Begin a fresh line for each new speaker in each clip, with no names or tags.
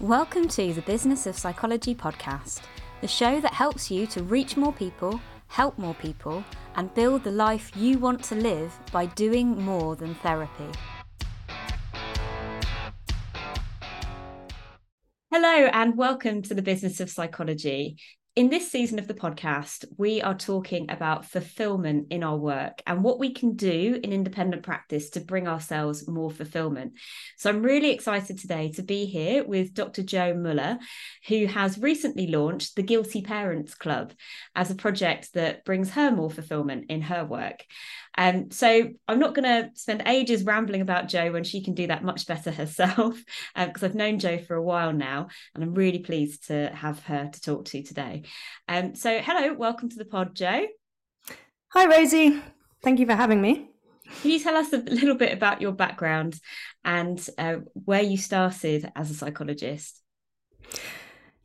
Welcome to the Business of Psychology podcast, the show that helps you to reach more people, help more people, and build the life you want to live by doing more than therapy. Hello, and welcome to the Business of Psychology. In this season of the podcast, we are talking about fulfillment in our work and what we can do in independent practice to bring ourselves more fulfillment. So, I'm really excited today to be here with Dr. Jo Mueller, who has recently launched the Guilty Parents Club as a project that brings her more fulfillment in her work. Um, so I'm not going to spend ages rambling about Jo when she can do that much better herself, because um, I've known Jo for a while now, and I'm really pleased to have her to talk to today. Um, so hello, welcome to the pod, Jo.
Hi, Rosie. Thank you for having me.
Can you tell us a little bit about your background and uh, where you started as a psychologist?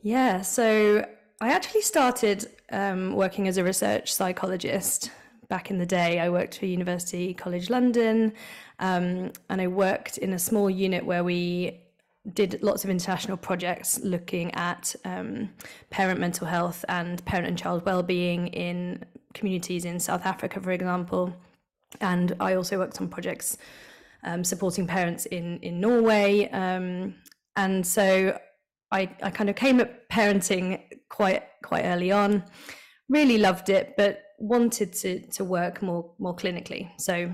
Yeah, so I actually started um, working as a research psychologist back in the day. I worked for University College London, um, and I worked in a small unit where we did lots of international projects looking at um, parent mental health and parent and child well-being in communities in South Africa, for example. And I also worked on projects um, supporting parents in in Norway. Um, and so I, I kind of came at parenting quite quite early on. Really loved it, but wanted to to work more more clinically. So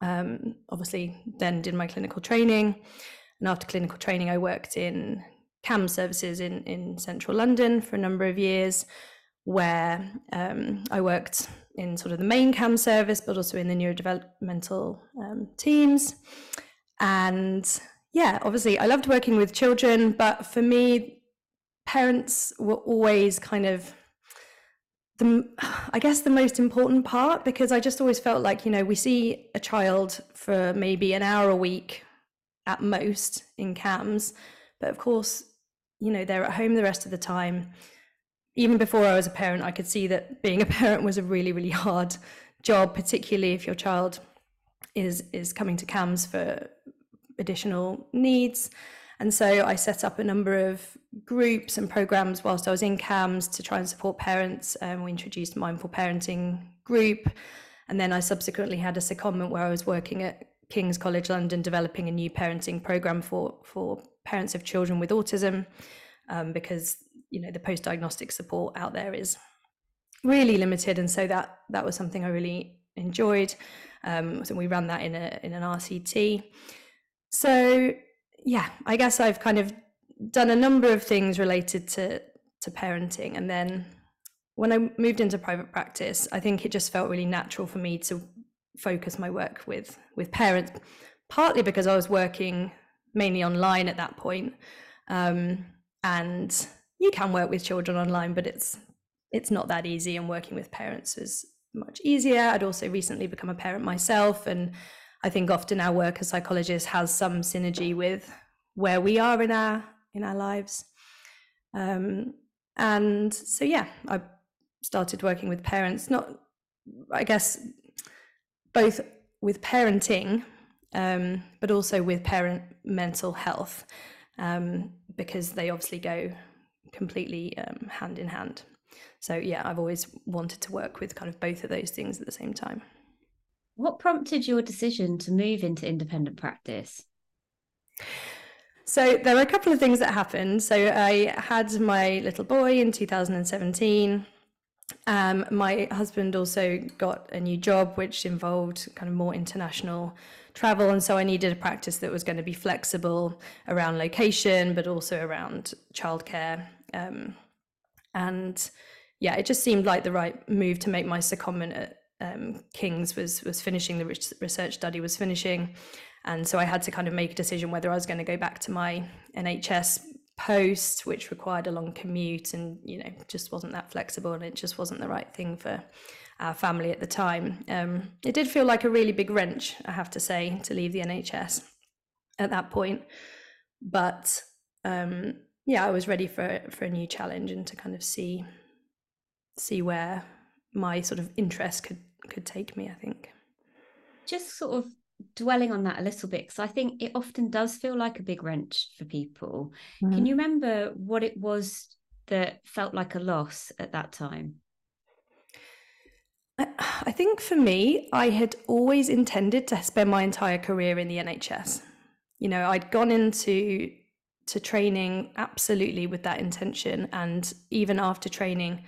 um, obviously then did my clinical training, and after clinical training, I worked in CAMHS services in in central London for a number of years, where um, I worked in sort of the main CAMHS service, but also in the neurodevelopmental um, teams. And yeah, obviously, I loved working with children, but for me, parents were always kind of the I guess the most important part because I just always felt like you know we see a child for maybe an hour a week at most in CAMHS, but of course you know they're at home the rest of the time. Even before I was a parent, I could see that being a parent was a really really hard job, particularly if your child is is coming to CAMHS for additional needs. And so I set up a number of groups and programs whilst I was in CAMHS to try and support parents. Um, we introduced mindful parenting group. And then I subsequently had a secondment where I was working at King's College London developing a new parenting program for, for parents of children with autism um, because you know the post-diagnostic support out there is really limited and so that that was something I really enjoyed. Um, so we ran that in a in an RCT. So yeah, I guess I've kind of done a number of things related to to parenting, and then when I moved into private practice, I think it just felt really natural for me to focus my work with with parents, partly because I was working mainly online at that point, um, and you can work with children online, but it's it's not that easy, and working with parents is much easier. I'd also recently become a parent myself, and I think often our work as psychologists has some synergy with where we are in our in our lives. Um, and so yeah, I started working with parents, not I guess both with parenting, um, but also with parent mental health, um, because they obviously go completely um, hand in hand. So yeah, I've always wanted to work with kind of both of those things at the same time.
What prompted your decision to move into independent practice?
So there were a couple of things that happened. So I had my little boy in 2017. Um, my husband also got a new job, which involved kind of more international travel, and so I needed a practice that was going to be flexible around location, but also around childcare. Um, and yeah, it just seemed like the right move to make my secondment at um, King's was was finishing the research study was finishing, and so I had to kind of make a decision whether I was going to go back to my NHS post, which required a long commute, and you know just wasn't that flexible, and it just wasn't the right thing for our family at the time. Um, it did feel like a really big wrench, I have to say, to leave the NHS at that point, but um, yeah, I was ready for for a new challenge and to kind of see see where my sort of interest could could take me, I think.
Just sort of dwelling on that a little bit because I think it often does feel like a big wrench for people. Mm. Can you remember what it was that felt like a loss at that time?
I think for me, I had always intended to spend my entire career in the NHS. You know, I'd gone into to training absolutely with that intention, and even after training,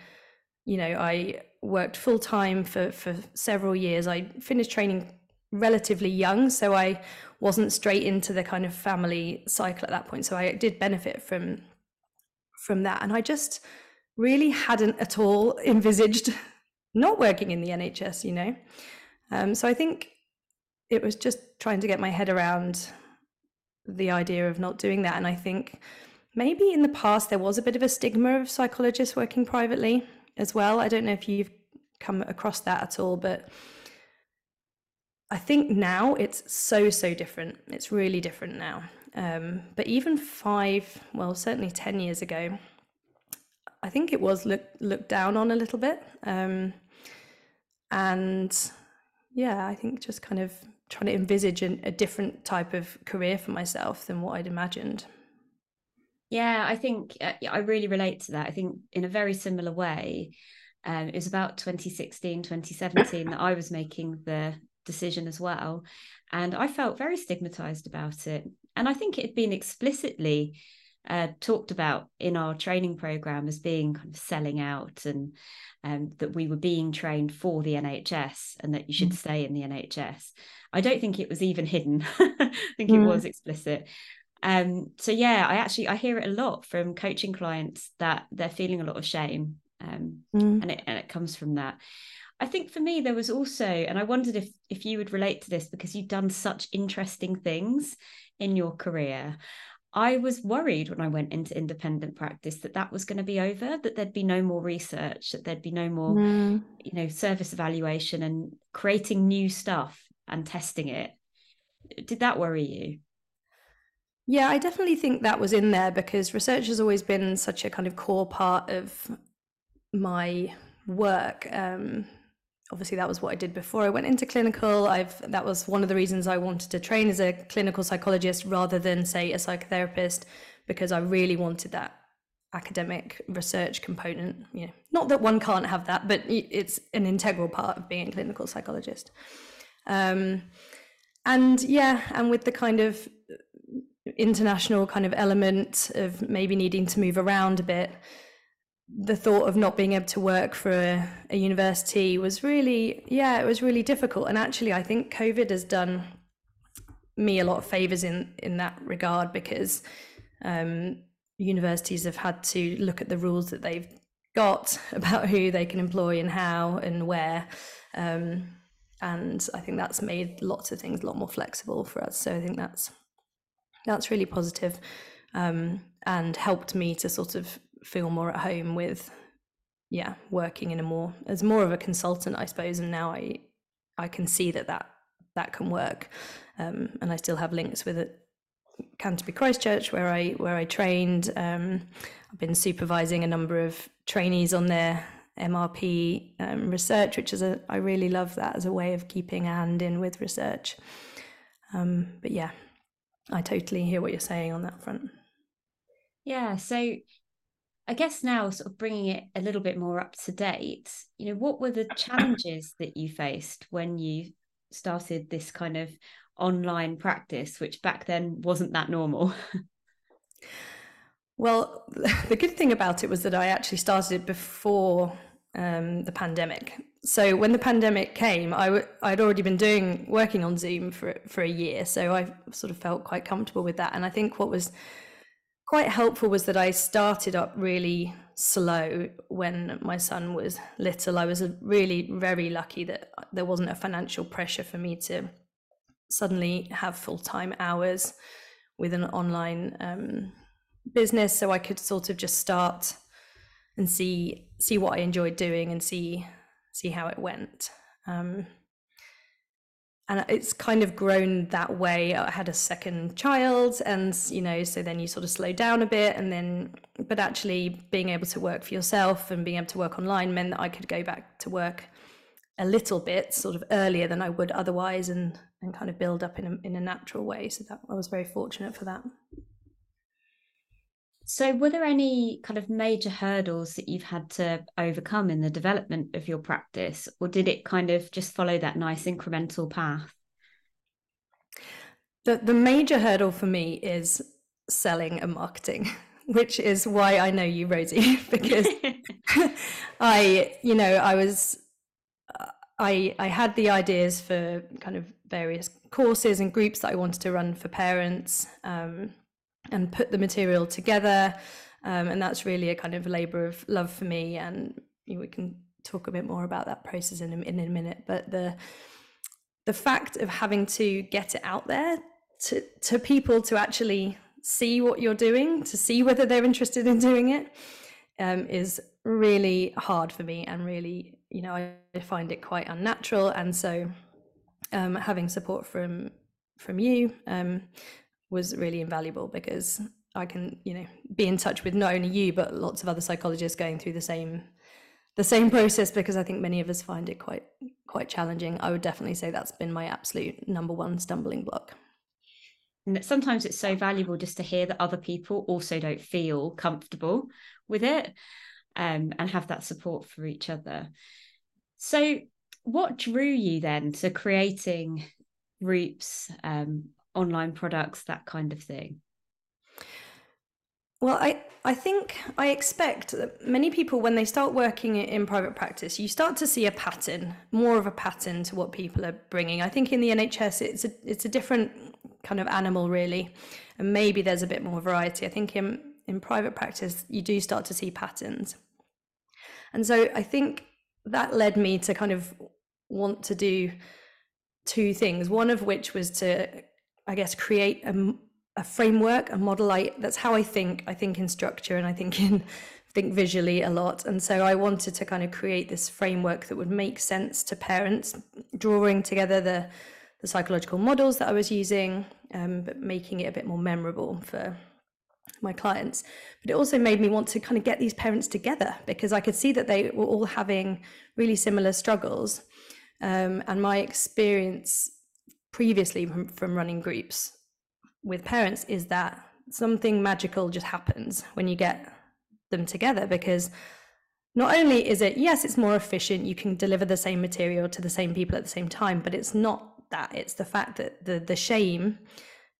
you know, I worked full time for for several years. I finished training relatively young, so I wasn't straight into the kind of family cycle at that point. So I did benefit from from that, and I just really hadn't at all envisaged not working in the NHS, you know. Um, so I think it was just trying to get my head around the idea of not doing that. And I think maybe in the past there was a bit of a stigma of psychologists working privately as well. I don't know if you've come across that at all, but I think now it's so, so different. It's really different now. Um, but even five, well, certainly 10 years ago, I think it was looked looked down on a little bit. Um, and yeah, I think just kind of trying to envisage an, a different type of career for myself than what I'd imagined.
Yeah, I think uh, I really relate to that. I think in a very similar way, um, it was about 2016, 2017 that I was making the decision as well. And I felt very stigmatized about it. And I think it had been explicitly uh, talked about in our training program as being kind of selling out and um, that we were being trained for the NHS and that you should mm. stay in the NHS. I don't think it was even hidden. I think mm. it was explicit. Um, so yeah, I actually I hear it a lot from coaching clients that they're feeling a lot of shame, um, mm. and it and it comes from that. I think for me there was also, and I wondered if if you would relate to this because you've done such interesting things in your career. I was worried when I went into independent practice that that was going to be over, that there'd be no more research, that there'd be no more, mm. you know, service evaluation and creating new stuff and testing it. Did that worry you?
Yeah, I definitely think that was in there because research has always been such a kind of core part of my work. Um, obviously that was what I did before I went into clinical. I've that was one of the reasons I wanted to train as a clinical psychologist rather than say a psychotherapist because I really wanted that academic research component. You know, not that one can't have that, but it's an integral part of being a clinical psychologist. Um, and yeah, and with the kind of international kind of element of maybe needing to move around a bit the thought of not being able to work for a, a, university was really, yeah, it was really difficult. And actually, I think COVID has done me a lot of favors in in that regard because um, universities have had to look at the rules that they've got about who they can employ and how and where. Um, and I think that's made lots of things a lot more flexible for us. So I think that's that's really positive, um, and helped me to sort of feel more at home with yeah working in a more as more of a consultant i suppose and now i i can see that that that can work um, and i still have links with it Canterbury Christ Church where i where i trained um, i've been supervising a number of trainees on their mrp um, research which is a i really love that as a way of keeping a hand in with research. Um, but yeah i totally hear what you're saying on that front
yeah so I guess now, sort of bringing it a little bit more up to date, you know, what were the challenges that you faced when you started this kind of online practice, which back then wasn't that normal?
well, the good thing about it was that I actually started it before um, the pandemic. So when the pandemic came, I w- I'd already been doing working on Zoom for for a year, so I sort of felt quite comfortable with that. And I think what was quite helpful was that I started up really slow when my son was little. I was really very lucky that there wasn't a financial pressure for me to suddenly have full time hours with an online um, business, so I could sort of just start and see see what I enjoyed doing and see see how it went. Um, and it's kind of grown that way i had a second child and you know so then you sort of slow down a bit and then but actually being able to work for yourself and being able to work online meant that i could go back to work a little bit sort of earlier than i would otherwise and and kind of build up in a, in a natural way. So that I was very fortunate for that.
So, were there any kind of major hurdles that you've had to overcome in the development of your practice, or did it kind of just follow that nice incremental path?
The, the major hurdle for me is selling and marketing, which is why I know you, Rosie, because I, you know, I was, uh, I, I had the ideas for kind of various courses and groups that I wanted to run for parents. Um, and put the material together. Um, and that's really a kind of a labor of love for me. And we can talk a bit more about that process in a, in a minute. But the the fact of having to get it out there to to people to actually see what you're doing, to see whether they're interested in doing it, um, is really hard for me and really, you know, I find it quite unnatural. And so um, having support from from you um, was really invaluable because I can, you know, be in touch with not only you but lots of other psychologists going through the same the same process because I think many of us find it quite quite challenging. I would definitely say that's been my absolute number one stumbling block.
And sometimes it's so valuable just to hear that other people also don't feel comfortable with it um, and have that support for each other. So, what drew you then to creating groups um, online products, that kind of thing?
Well, I, I think I expect that many people, when they start working in private practice, you start to see a pattern, more of a pattern to what people are bringing. I think in the NHS, it's a, it's a different kind of animal, really. And maybe there's a bit more variety. I think in, in private practice, you do start to see patterns. And so I think that led me to kind of want to do two things. One of which was to I guess, create a, a framework, a model. I that's how I think. I think in structure, and I think in think visually a lot. And so I wanted to kind of create this framework that would make sense to parents, drawing together the the psychological models that I was using, um, but making it a bit more memorable for my clients. But it also made me want to kind of get these parents together because I could see that they were all having really similar struggles. Um, and my experience previously from, from running groups with parents is that something magical just happens when you get them together because not only is it yes it's more efficient you can deliver the same material to the same people at the same time but it's not that. It's the fact that the the shame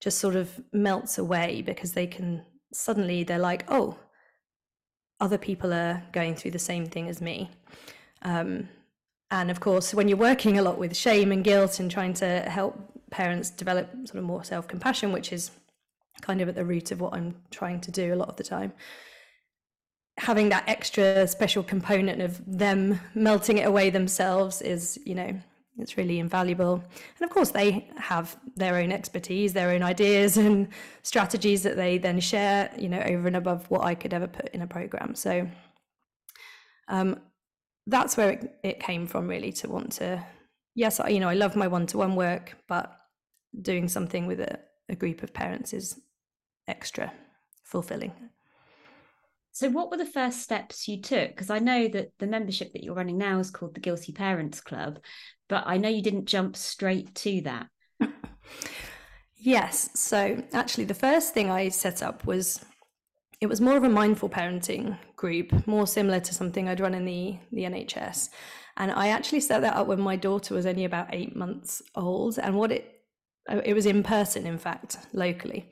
just sort of melts away because they can suddenly they're like oh other people are going through the same thing as me. Um, and of course, when you're working a lot with shame and guilt and trying to help parents develop sort of more self compassion, which is kind of at the root of what I'm trying to do a lot of the time, having that extra special component of them melting it away themselves is, you know, it's really invaluable. And of course, they have their own expertise, their own ideas and strategies that they then share, you know, over and above what I could ever put in a program. So, um, that's where it, it came from really to want to yes you know i love my one-to-one work but doing something with a, a group of parents is extra fulfilling.
So what were the first steps you took? Because i know that the membership that you're running now is called the guilty parents club but i know you didn't jump straight to that.
Yes so actually the first thing i set up was it was more of a mindful parenting group, more similar to something I'd run in the, the NHS. And I actually set that up when my daughter was only about eight months old. And what it uh, it was in person, in fact, locally.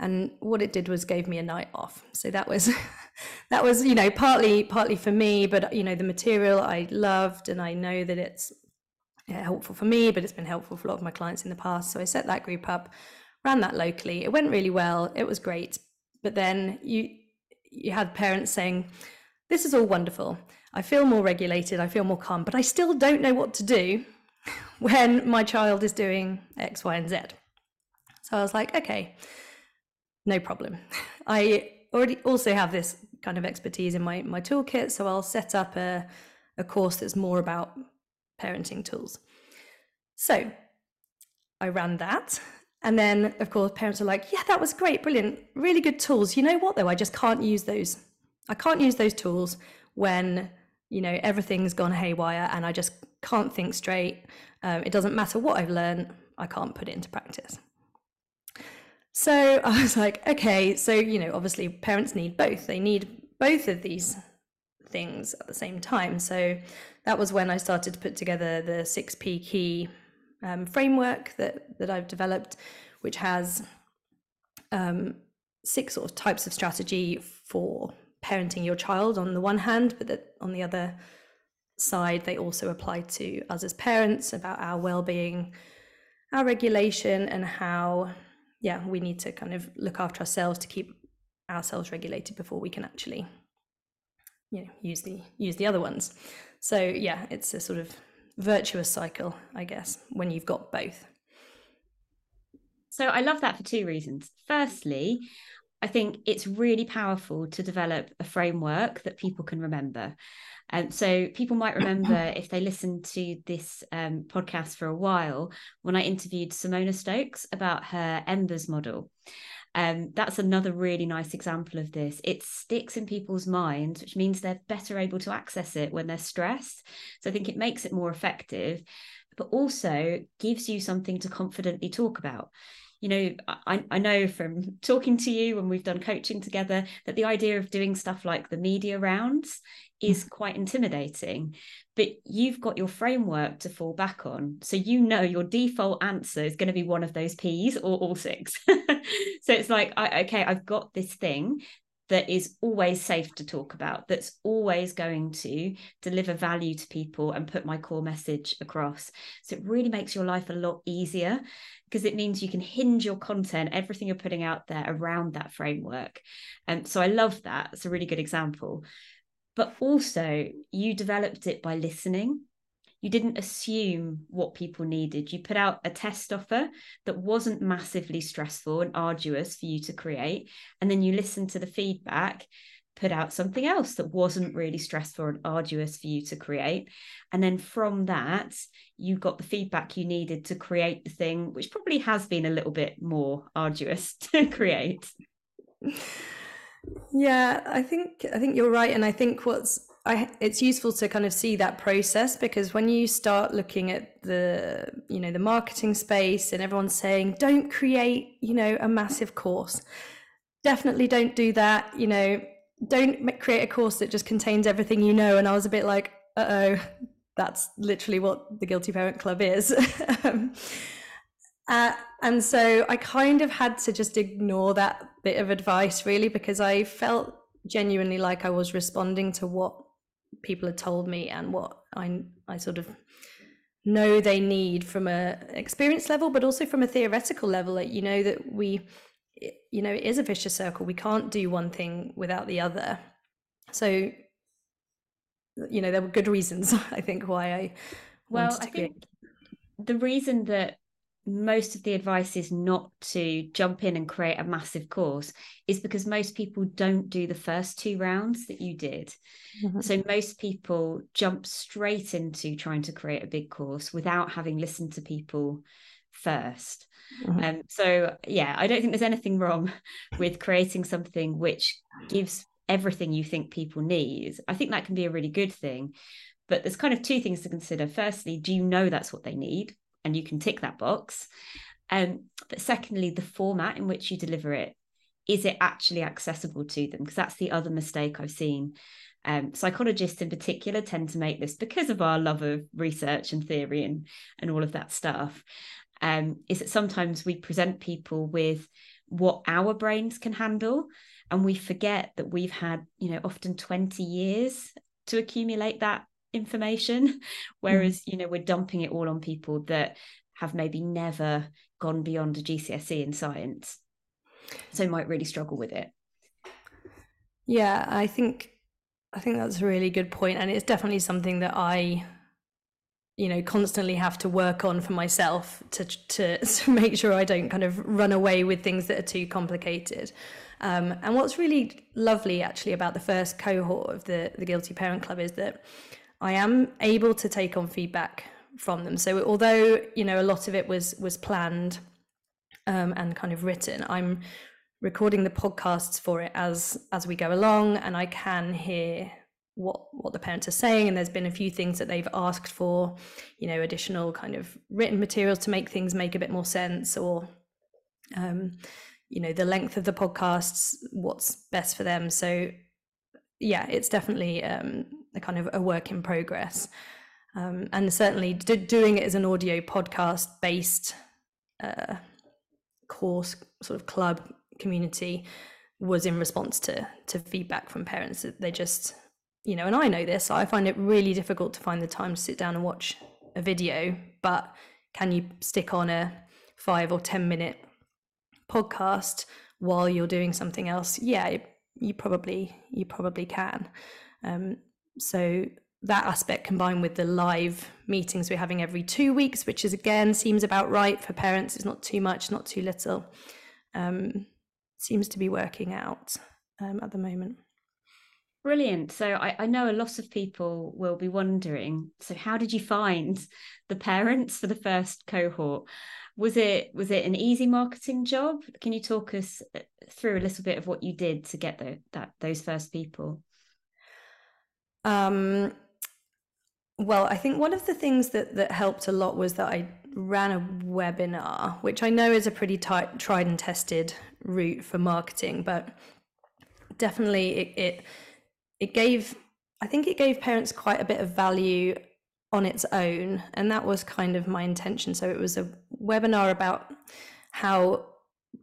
And what it did was gave me a night off. So that was that was, you know, partly partly for me, but you know, the material I loved and I know that it's helpful for me, but it's been helpful for a lot of my clients in the past. So I set that group up, ran that locally. It went really well. It was great but then you you had parents saying this is all wonderful. I feel more regulated i feel more calm but i still don't know what to do when my child is doing x y and z. So i was like okay no problem. I already also have this kind of expertise in my my toolkit so i'll set up a, a course that's more about parenting tools. So i ran that and then, of course, parents are like, yeah, that was great, brilliant, really good tools. You know what, though? I just can't use those. I can't use those tools when, you know, everything's gone haywire and I just can't think straight. Um, it doesn't matter what I've learned, I can't put it into practice. So I was like, okay, so, you know, obviously parents need both. They need both of these things at the same time. So that was when I started to put together the 6P key um, framework that, that I've developed, which has um, six sort of types of strategy for parenting your child on the one hand, but that on the other side, they also apply to us as parents about our well-being, our regulation, and how yeah we need to kind of look after ourselves to keep ourselves regulated before we can actually you know use the use the other ones. So yeah, it's a sort of virtuous cycle, I guess, when you've got both.
So I love that for two reasons. Firstly, I think it's really powerful to develop a framework that people can remember. And um, so people might remember if they listened to this um, podcast for a while when I interviewed Simona Stokes about her Embers model. Um, that's another really nice example of this. It sticks in people's minds, which means they're better able to access it when they're stressed. So I think it makes it more effective, but also gives you something to confidently talk about you know I, I know from talking to you when we've done coaching together that the idea of doing stuff like the media rounds is mm. quite intimidating but you've got your framework to fall back on so you know your default answer is going to be one of those p's or all six so it's like I, okay i've got this thing that is always safe to talk about, that's always going to deliver value to people and put my core message across. So it really makes your life a lot easier because it means you can hinge your content, everything you're putting out there around that framework. And so I love that. It's a really good example. But also, you developed it by listening you didn't assume what people needed. You put out a test offer that wasn't massively stressful and arduous for you to create. And then you listened to the feedback, put out something else that wasn't really stressful and arduous for you to create. And then from that, you got the feedback you needed to create the thing, which probably has been a little bit more arduous to create.
Yeah, I think I think you're right, and I think what's I, it's useful to kind of see that process because when you start looking at the you know the marketing space and everyone's saying don't create you know a massive course. Definitely don't do that you know. Don't create a course that just contains everything you know. And i was a bit like uh-oh that's literally what the guilty parent club is. Um, uh, and so i kind of had to just ignore that bit of advice really because i felt genuinely like i was responding to what people had told me and what I I sort of know they need from a experience level, but also from a theoretical level. Like you know that we, you know, it is a vicious circle. We can't do one thing without the other. So, you know, there were good reasons I think why I.
Well, I think the reason that most of the advice is not to jump in and create a massive course is because most people don't do the first two rounds that you did. Mm-hmm. So most people jump straight into trying to create a big course without having listened to people first. Mm-hmm. Um, so yeah, I don't think there's anything wrong with creating something which gives everything you think people need. I think that can be a really good thing. But there's kind of two things to consider. Firstly, do you know that's what they need? And you can tick that box. Um, but secondly, the format in which you deliver it is it actually accessible to them? Because that's the other mistake I've seen. Um, psychologists in particular tend to make this because of our love of research and theory and and all of that stuff. Um, is that sometimes we present people with what our brains can handle, and we forget that we've had you know often twenty years to accumulate that information. Whereas mm. you know we're dumping it all on people that have maybe never gone beyond a GCSE in science. So might really struggle with it.
Yeah i think i think that's a really good point and it's definitely something that i you know constantly have to work on for myself to to, to make sure i don't kind of run away with things that are too complicated. Um, and what's really lovely actually about the first cohort of the the guilty parent club is that I am able to take on feedback from them. So although you know a lot of it was was planned um, and kind of written, I'm recording the podcasts for it as as we go along, and I can hear what what the parents are saying and there's been a few things that they've asked for you know additional kind of written materials to make things make a bit more sense or um you know the length of the podcasts what's best for them so yeah it's definitely um a kind of a work in progress um and certainly doing it as an audio podcast based uh course sort of club community was in response to to feedback from parents that they just you know, and I know this, I find it really difficult to find the time to sit down and watch a video, but can you stick on a five or 10 minute podcast while you're doing something else? Yeah, you probably, you probably can. Um, so that aspect combined with the live meetings we're having every two weeks, which is again seems about right for parents. It's not too much, not too little. Um, seems to be working out um, at the moment.
Brilliant. So I, I, know a lot of people will be wondering. So how did you find the parents for the first cohort? Was it was it an easy marketing job? Can you talk us uh, through a little bit of what you did to get the, that those first people? Um,
well, I think one of the things that that helped a lot was that I ran a webinar, which I know is a pretty tight, tried and tested route for marketing, but definitely it, it it gave I think it gave parents quite a bit of value on its own, and that was kind of my intention. So it was a webinar about how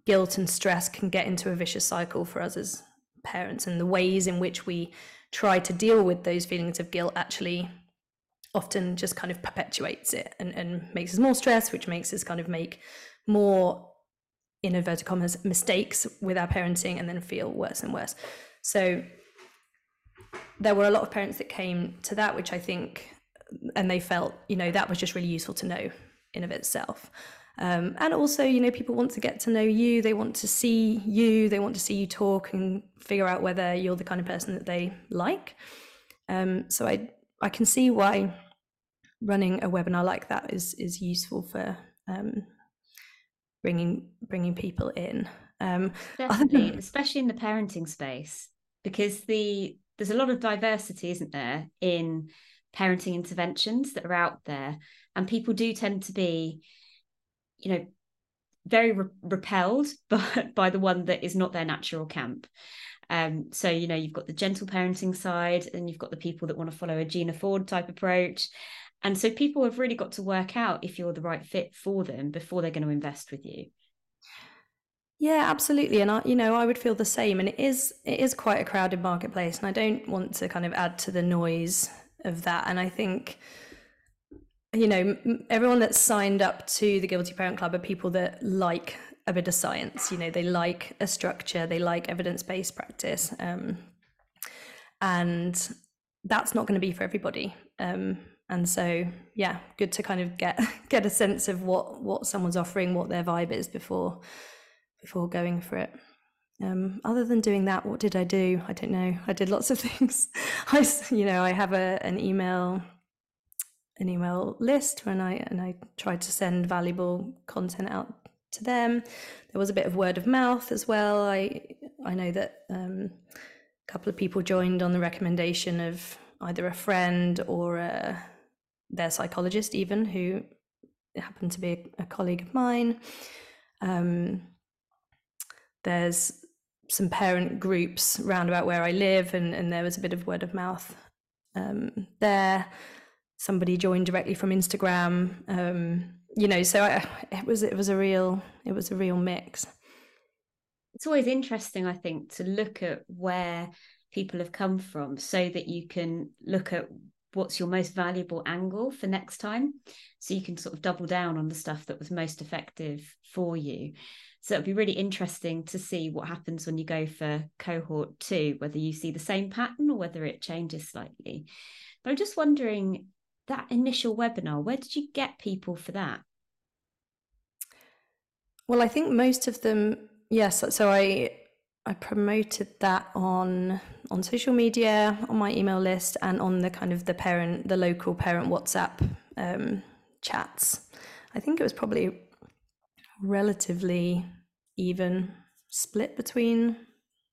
guilt and stress can get into a vicious cycle for us as parents, and the ways in which we try to deal with those feelings of guilt actually often just kind of perpetuates it and, and makes us more stressed, which makes us kind of make more in inverted commas mistakes with our parenting and then feel worse and worse. So there were a lot of parents that came to that, which I think, and they felt, you know, that was just really useful to know in of itself. Um, and also, you know, people want to get to know you. They want to see you. They want to see you talk and figure out whether you're the kind of person that they like. Um, so I I can see why running a webinar like that is is useful for um, bringing bringing people in. Um,
Definitely, than... especially in the parenting space, because the there's a lot of diversity, isn't there, in parenting interventions that are out there, and people do tend to be, you know, very re- repelled by, by the one that is not their natural camp. Um, so you know, you've got the gentle parenting side, and you've got the people that want to follow a Gina Ford type approach. And so people have really got to work out if you're the right fit for them before they're going to invest with you.
Yeah, absolutely. And I, you know, I would feel the same. And it is, it is quite a crowded marketplace. And I don't want to kind of add to the noise of that. And I think, you know, everyone that's signed up to the Guilty Parent Club are people that like a bit of science. You know, they like a structure, they like evidence based practice. Um, and that's not going to be for everybody. Um, and so, yeah, good to kind of get get a sense of what what someone's offering, what their vibe is before before going for it. Um, other than doing that, what did I do? I don't know. I did lots of things. I, you know, I have a an email an email list when I and I tried to send valuable content out to them. There was a bit of word of mouth as well. I I know that um, a couple of people joined on the recommendation of either a friend or a, their psychologist, even who happened to be a, a colleague of mine. Um, there's some parent groups round about where I live, and, and there was a bit of word of mouth um, there. Somebody joined directly from Instagram, um, you know. So I, it was it was a real it was a real mix.
It's always interesting, I think, to look at where people have come from, so that you can look at what's your most valuable angle for next time, so you can sort of double down on the stuff that was most effective for you. So it'll be really interesting to see what happens when you go for cohort two, whether you see the same pattern or whether it changes slightly. But I'm just wondering that initial webinar, where did you get people for that?
Well, I think most of them, yes. So I I promoted that on on social media, on my email list, and on the kind of the parent, the local parent WhatsApp um, chats. I think it was probably relatively even split between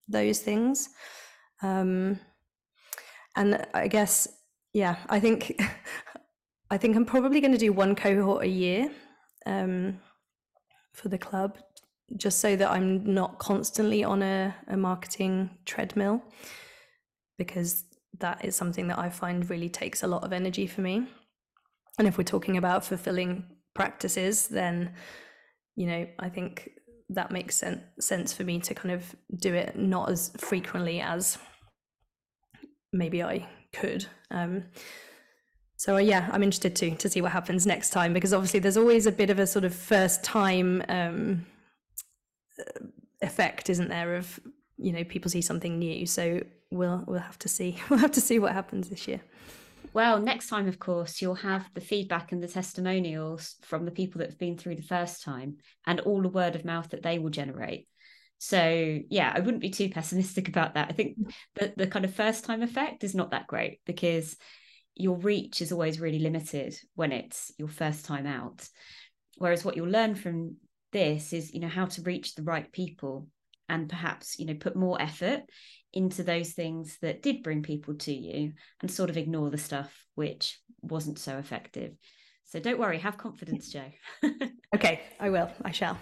those things. Um, and I guess yeah, I think I think I'm probably going to do one cohort a year um, for the club, just so that I'm not constantly on a, a marketing treadmill, because that is something that I find really takes a lot of energy for me. And if we're talking about fulfilling practices, then you know I think that makes sen- sense for me to kind of do it not as frequently as maybe I could. Um, so uh, yeah, I'm interested too to see what happens next time because obviously there's always a bit of a sort of first time um, effect, isn't there? Of you know people see something new, so we'll we'll have to see we'll have to see what happens this year.
Well, next time, of course, you'll have the feedback and the testimonials from the people that have been through the first time and all the word of mouth that they will generate. So, yeah, I wouldn't be too pessimistic about that. I think that the kind of first time effect is not that great because your reach is always really limited when it's your first time out. Whereas what you'll learn from this is, you know, how to reach the right people and perhaps, you know, put more effort into those things that did bring people to you and sort of ignore the stuff which wasn't so effective. So don't worry, have confidence, Jo.
okay, I will. I shall.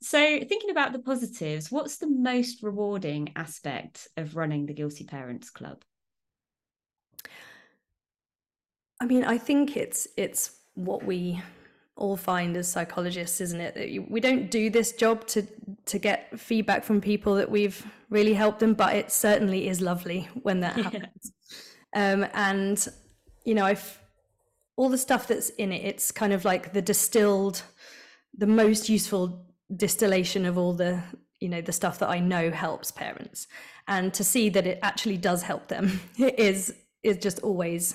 So, thinking about the positives, what's the most rewarding aspect of running the Guilty Parents Club?
I mean, I think it's it's what we all find as psychologists, isn't it? that We don't do this job to to get feedback from people that we've really helped them, but it certainly is lovely when that happens. Yeah. Um, and you know, if all the stuff that's in it, it's kind of like the distilled, the most useful distillation of all the you know the stuff that I know helps parents, and to see that it actually does help them is is just always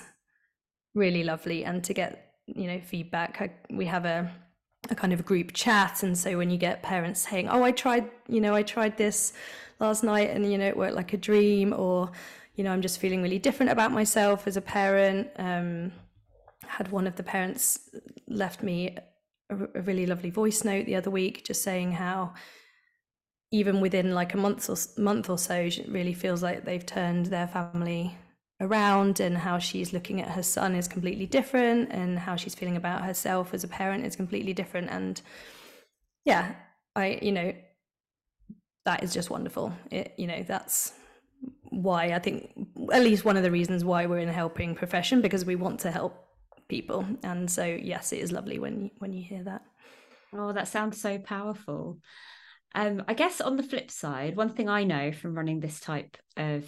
really lovely, and to get you know feedback I, we have a a kind of group chat. And so when you get parents saying oh i tried you know i tried this last night and you know it worked like a dream or you know i'm just feeling really different about myself as a parent um had one of the parents left me a, a really lovely voice note the other week just saying how even within like a month or month or so it really feels like they've turned their family around and how she's looking at her son is completely different and how she's feeling about herself as a parent is completely different. And yeah i you know that is just wonderful. It you know that's why i think at least one of the reasons why we're in a helping profession because we want to help people. And so yes it is lovely when you, when you hear that.
Oh that sounds so powerful. Um, I guess on the flip side, one thing I know from running this type of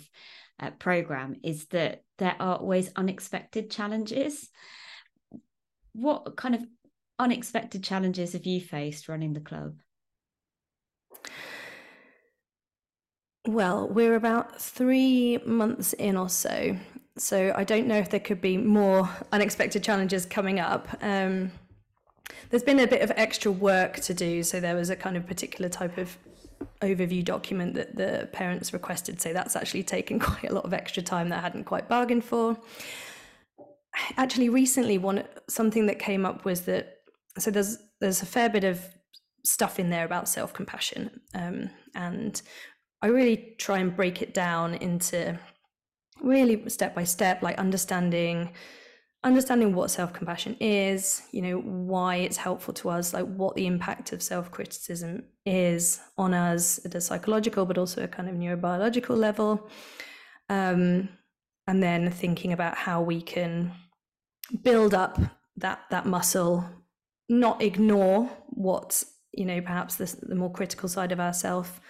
uh, program is that there are always unexpected challenges. What kind of unexpected challenges have you faced running the club?
Well, we're about three months in or so. So I don't know if there could be more unexpected challenges coming up. Um, there's been a bit of extra work to do. So there was a kind of particular type of overview document that the parents requested. So that's actually taken quite a lot of extra time that I hadn't quite bargained for. Actually, recently, one something that came up was that so there's there's a fair bit of stuff in there about self compassion, um, and I really try and break it down into really step by step, like understanding understanding what self-compassion is you know why it's helpful to us like what the impact of self-criticism is on us at a psychological but also a kind of neurobiological level. Um, and then thinking about how we can build up that that muscle not ignore what you know perhaps the, the more critical side of ourself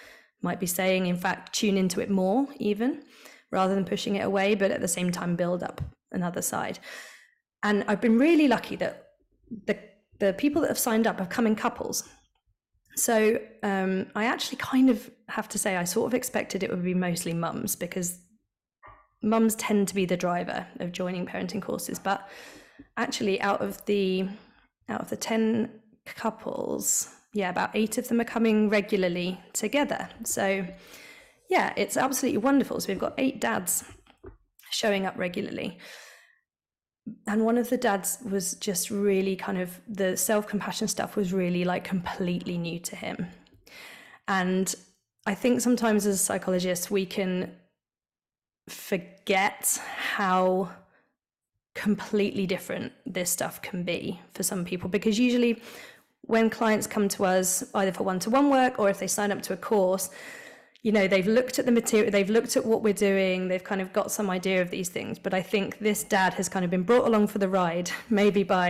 might be saying in fact tune into it more even rather than pushing it away but at the same time build up another side and I've been really lucky that the the people that have signed up have come in couples. So um, I actually kind of have to say I sort of expected it would be mostly mums because mums tend to be the driver of joining parenting courses. But actually, out of the out of the ten couples, yeah, about eight of them are coming regularly together. So yeah, it's absolutely wonderful. So we've got eight dads showing up regularly and one of the dads was just really kind of the self compassion stuff was really like completely new to him. And I think sometimes as psychologists, we can forget how completely different this stuff can be for some people because usually when clients come to us either for one-to-one work or if they sign up to a course you know they've looked at the material they've looked at what we're doing they've kind of got some idea of these things but i think this dad has kind of been brought along for the ride maybe by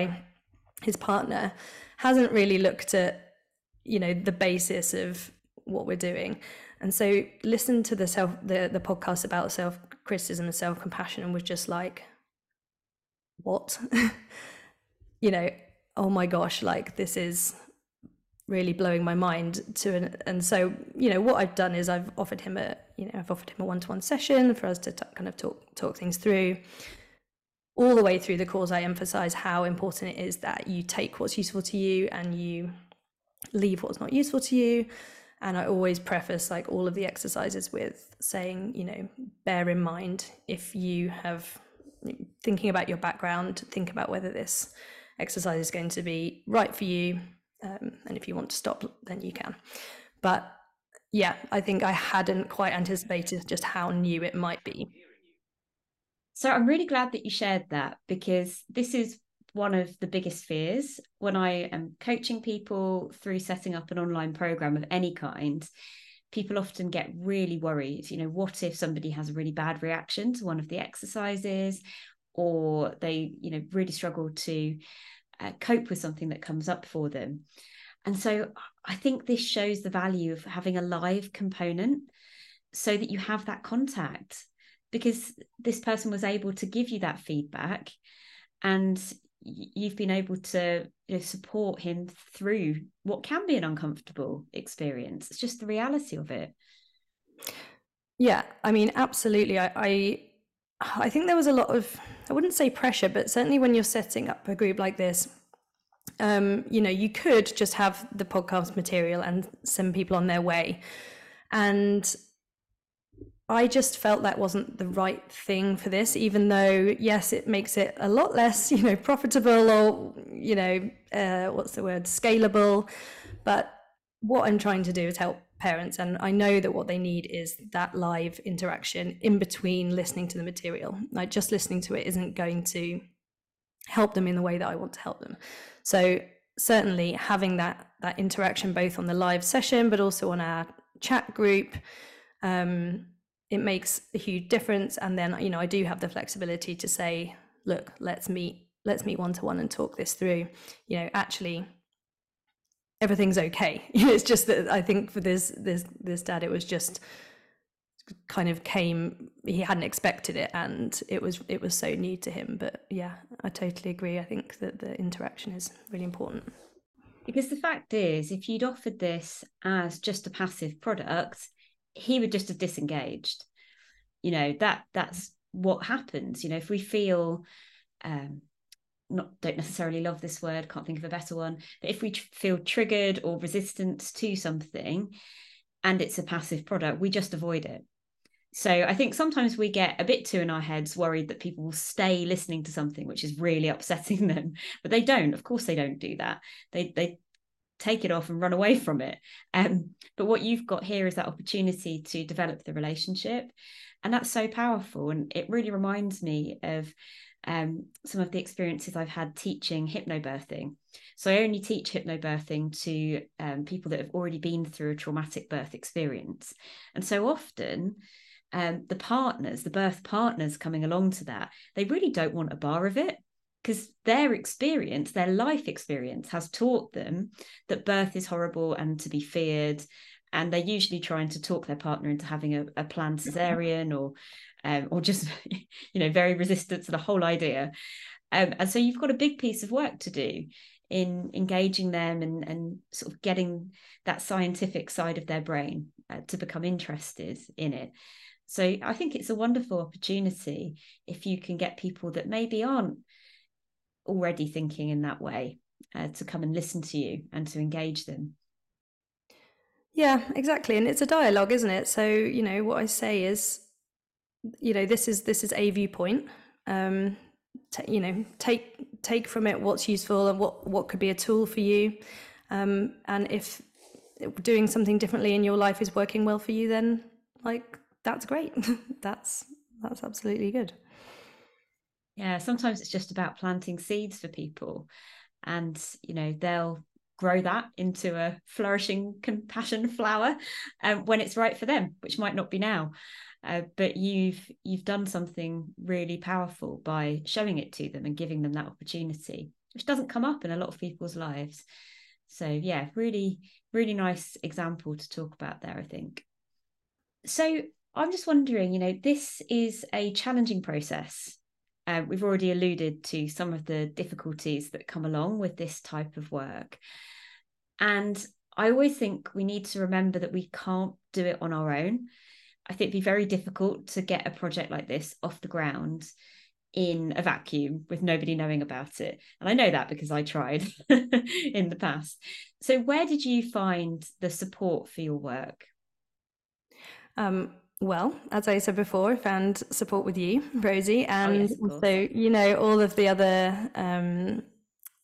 his partner hasn't really looked at you know the basis of what we're doing. And so listen to the self the, the podcast about self criticism and self compassion and was just like what? You know oh my gosh like this is really blowing my mind to an, and so you know what I've done is I've offered him a you know I've offered him a one-to-one session for us to t- kind of talk talk things through. All the way through the course I emphasize how important it is that you take what's useful to you and you leave what's not useful to you. And I always preface like all of the exercises with saying you know bear in mind if you have thinking about your background think about whether this exercise is going to be right for you um, and if you want to stop then you can. But yeah i think i hadn't quite anticipated just how new it might be.
So i'm really glad that you shared that because this is one of the biggest fears. When i am coaching people through setting up an online program of any kind people often get really worried. You know what if somebody has a really bad reaction to one of the exercises or they you know really struggle to uh, cope with something that comes up for them. And so i think this shows the value of having a live component so that you have that contact because this person was able to give you that feedback and you've been able to you know, support him through what can be an uncomfortable experience. It's just the reality of it.
Yeah i mean absolutely. I i, I think there was a lot of I wouldn't say pressure, but certainly when you're setting up a group like this, um, you know, you could just have the podcast material and send people on their way. And I just felt that wasn't the right thing for this, even though, yes, it makes it a lot less, you know, profitable or, you know, uh, what's the word, scalable. But what I'm trying to do is help parents and i know that what they need is that live interaction in between listening to the material. Like just listening to it isn't going to help them in the way that i want to help them. So certainly having that that interaction both on the live session but also on our chat group um, it makes a huge difference. And then you know i do have the flexibility to say look let's meet let's meet one to one and talk this through. You know actually everything's okay. it's just that I think for this this this dad, it was just kind of came he hadn't expected it and it was it was so new to him. But yeah i totally agree. I think that the interaction is really important.
Because the fact is if you'd offered this as just a passive product he would just have disengaged. You know that that's what happens. You know if we feel um, not don't necessarily love this word can't think of a better one but if we tr- feel triggered or resistant to something and it's a passive product we just avoid it. So i think sometimes we get a bit too in our heads worried that people will stay listening to something which is really upsetting them but they don't. Of course they don't do that. They they take it off and run away from it um, but what you've got here is that opportunity to develop the relationship and that's so powerful and it really reminds me of um, some of the experiences I've had teaching hypnobirthing. So I only teach hypnobirthing to um, people that have already been through a traumatic birth experience. And so often, um, the partners, the birth partners coming along to that, they really don't want a bar of it because their experience, their life experience, has taught them that birth is horrible and to be feared. And they're usually trying to talk their partner into having a, a planned cesarean or um, or just you know very resistant to the whole idea um, and so you've got a big piece of work to do in engaging them and and sort of getting that scientific side of their brain uh, to become interested in it so i think it's a wonderful opportunity if you can get people that maybe aren't already thinking in that way uh, to come and listen to you and to engage them.
Yeah exactly and it's a dialogue isn't it? So you know what i say is you know this is this is a viewpoint. Um t- you know take take from it what's useful and what what could be a tool for you. Um and if doing something differently in your life is working well for you then like that's great. That's that's absolutely good.
Yeah, sometimes it's just about planting seeds for people and you know they'll grow that into a flourishing compassion flower um, when it's right for them which might not be now. Uh, but you've you've done something really powerful by showing it to them and giving them that opportunity which doesn't come up in a lot of people's lives. So yeah really really nice example to talk about there i think. So i'm just wondering you know this is a challenging process uh, we've already alluded to some of the difficulties that come along with this type of work. And I always think we need to remember that we can't do it on our own. I think it'd be very difficult to get a project like this off the ground in a vacuum with nobody knowing about it. And I know that because I tried in the past. So, where did you find the support for your work?
Um, well, as I said before, I found support with you, Rosie, and oh, yes, so you know all of the other um,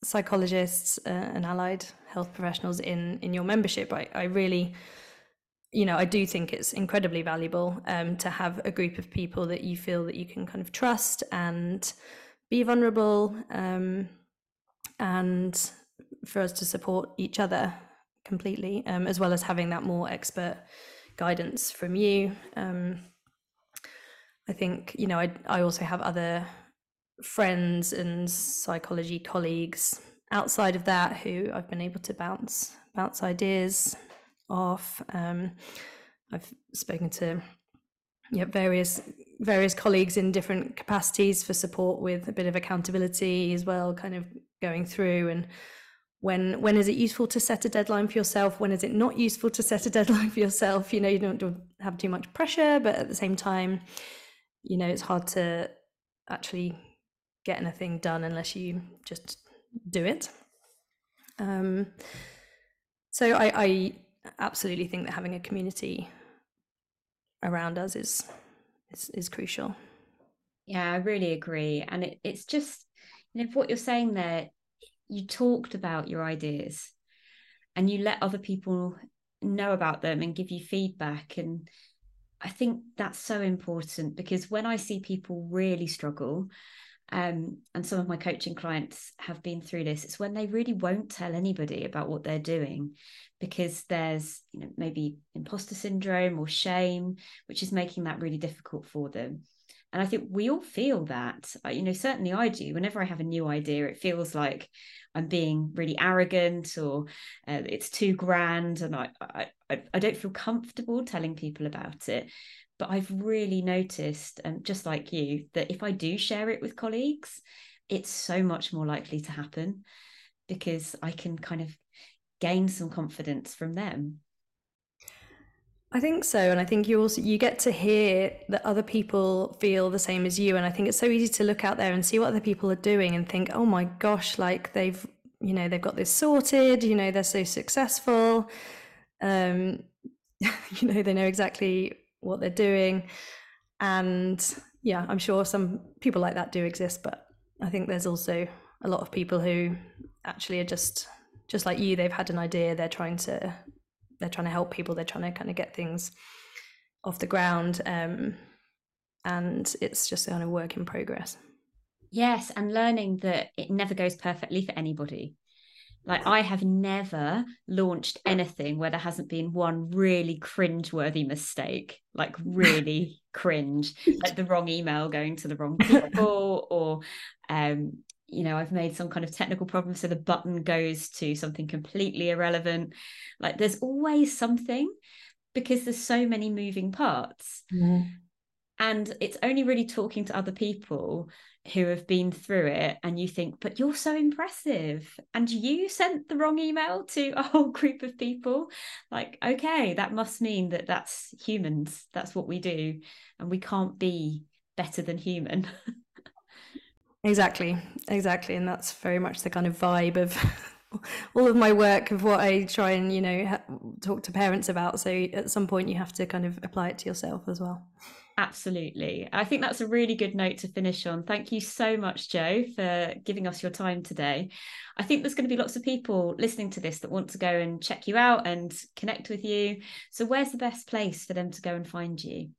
psychologists uh, and allied health professionals in in your membership. I, I really, you know, I do think it's incredibly valuable um, to have a group of people that you feel that you can kind of trust and be vulnerable, um, and for us to support each other completely, um, as well as having that more expert guidance from you. Um, I think, you know, I, I also have other friends and psychology colleagues outside of that who I've been able to bounce bounce ideas off. Um, I've spoken to yeah, various various colleagues in different capacities for support with a bit of accountability as well, kind of going through and when when is it useful to set a deadline for yourself? When is it not useful to set a deadline for yourself? You know you don't, don't have too much pressure but at the same time you know it's hard to actually get anything done unless you just do it. Um, so I, I absolutely think that having a community around us is is, is crucial.
Yeah i really agree. And it, it's just you know what you're saying there you talked about your ideas and you let other people know about them and give you feedback. And i think that's so important because when i see people really struggle um, and some of my coaching clients have been through this it's when they really won't tell anybody about what they're doing because there's you know maybe imposter syndrome or shame which is making that really difficult for them and i think we all feel that you know certainly i do. Whenever i have a new idea it feels like i'm being really arrogant or uh, it's too grand and I, I i don't feel comfortable telling people about it. But i've really noticed and um, just like you that if i do share it with colleagues it's so much more likely to happen because i can kind of gain some confidence from them
I think so, and I think you also you get to hear that other people feel the same as you, and I think it's so easy to look out there and see what other people are doing and think, oh my gosh, like they've you know they've got this sorted, you know they're so successful, um, you know they know exactly what they're doing, and yeah, I'm sure some people like that do exist, but I think there's also a lot of people who actually are just just like you, they've had an idea, they're trying to they're trying to help people they're trying to kind of get things off the ground um, and it's just kind of work in progress.
Yes and learning that it never goes perfectly for anybody. Like I have never launched anything where there hasn't been one really cringe-worthy mistake, like really cringe, like the wrong email going to the wrong people, or um, you know i've made some kind of technical problem so the button goes to something completely irrelevant. Like there's always something because there's so many moving parts. Mm. and it's only really talking to other people who have been through it and you think but you're so impressive and you sent the wrong email to a whole group of people. Like okay that must mean that that's humans. That's what we do. And we can't be better than human
Exactly, exactly, and that's very much the kind of vibe of all of my work of what I try and you know talk to parents about. So at some point, you have to kind of apply it to yourself as well.
Absolutely. I think that's a really good note to finish on. Thank you so much, Jo, for giving us your time today. I think there's going to be lots of people listening to this that want to go and check you out and connect with you. So, where's the best place for them to go and find you?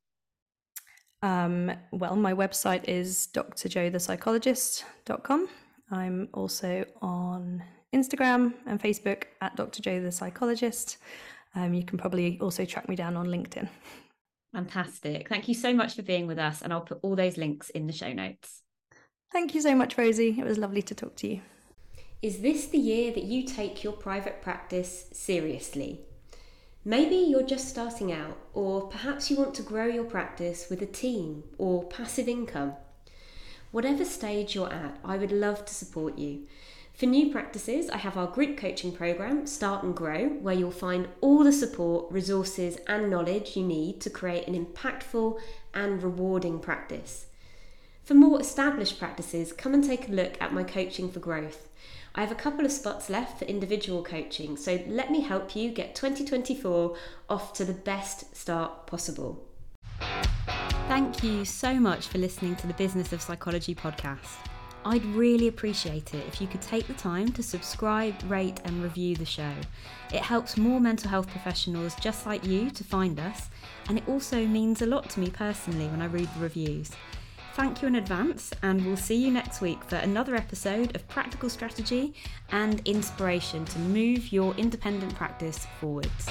Um, well, my website is drjothepsychologist.com. I'm also on Instagram and Facebook at Dr. Jo the Psychologist. Um, you can probably also track me down on LinkedIn.
Fantastic. Thank you so much for being with us, and I'll put all those links in the show notes.
Thank you so much, Rosie. It was lovely to talk to you.
Is this the year that you take your private practice seriously? Maybe you're just starting out, or perhaps you want to grow your practice with a team or passive income. Whatever stage you're at, I would love to support you. For new practices, I have our group coaching program, Start and Grow, where you'll find all the support, resources, and knowledge you need to create an impactful and rewarding practice. For more established practices, come and take a look at my Coaching for Growth. I have a couple of spots left for individual coaching, so let me help you get 2024 off to the best start possible. Thank you so much for listening to the Business of Psychology podcast. I'd really appreciate it if you could take the time to subscribe, rate, and review the show. It helps more mental health professionals just like you to find us, and it also means a lot to me personally when I read the reviews. Thank you in advance, and we'll see you next week for another episode of practical strategy and inspiration to move your independent practice forwards.